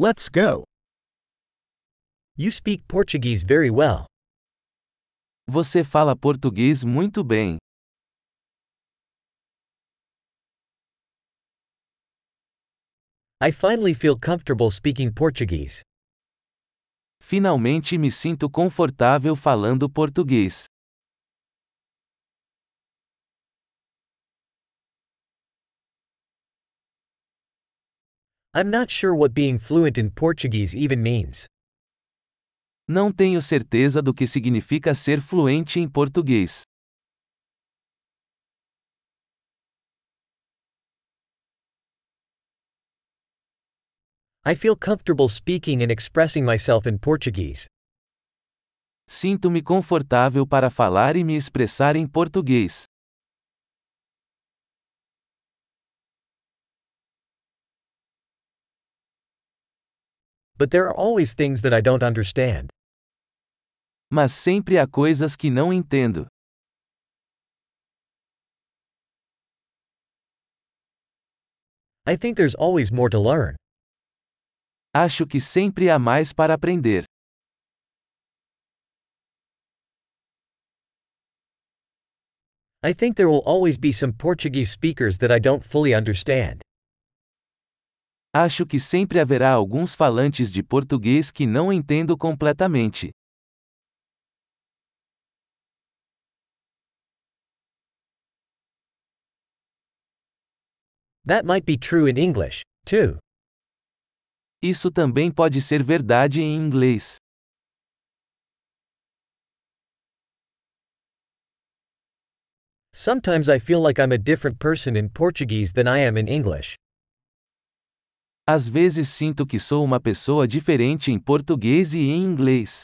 Let's go. You speak Portuguese very well. Você fala português muito bem. I finally feel comfortable speaking Portuguese. Finalmente me sinto confortável falando português. I'm not sure what being fluent in Portuguese even means. Não tenho certeza do que significa ser fluente em português. I feel comfortable speaking and expressing myself in Portuguese. Sinto-me confortável para falar e me expressar em português. But there are always things that I don't understand. Mas sempre há coisas que não entendo. I think there's always more to learn. Acho que sempre há mais para aprender. I think there will always be some Portuguese speakers that I don't fully understand. Acho que sempre haverá alguns falantes de português que não entendo completamente. That might be true in English, too. Isso também pode ser verdade em inglês. Sometimes I feel like I'm a different person in Portuguese than I am in English. Às vezes sinto que sou uma pessoa diferente em português e em inglês.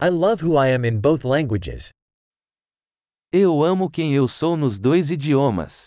I love who I am in both languages. Eu amo quem eu sou nos dois idiomas.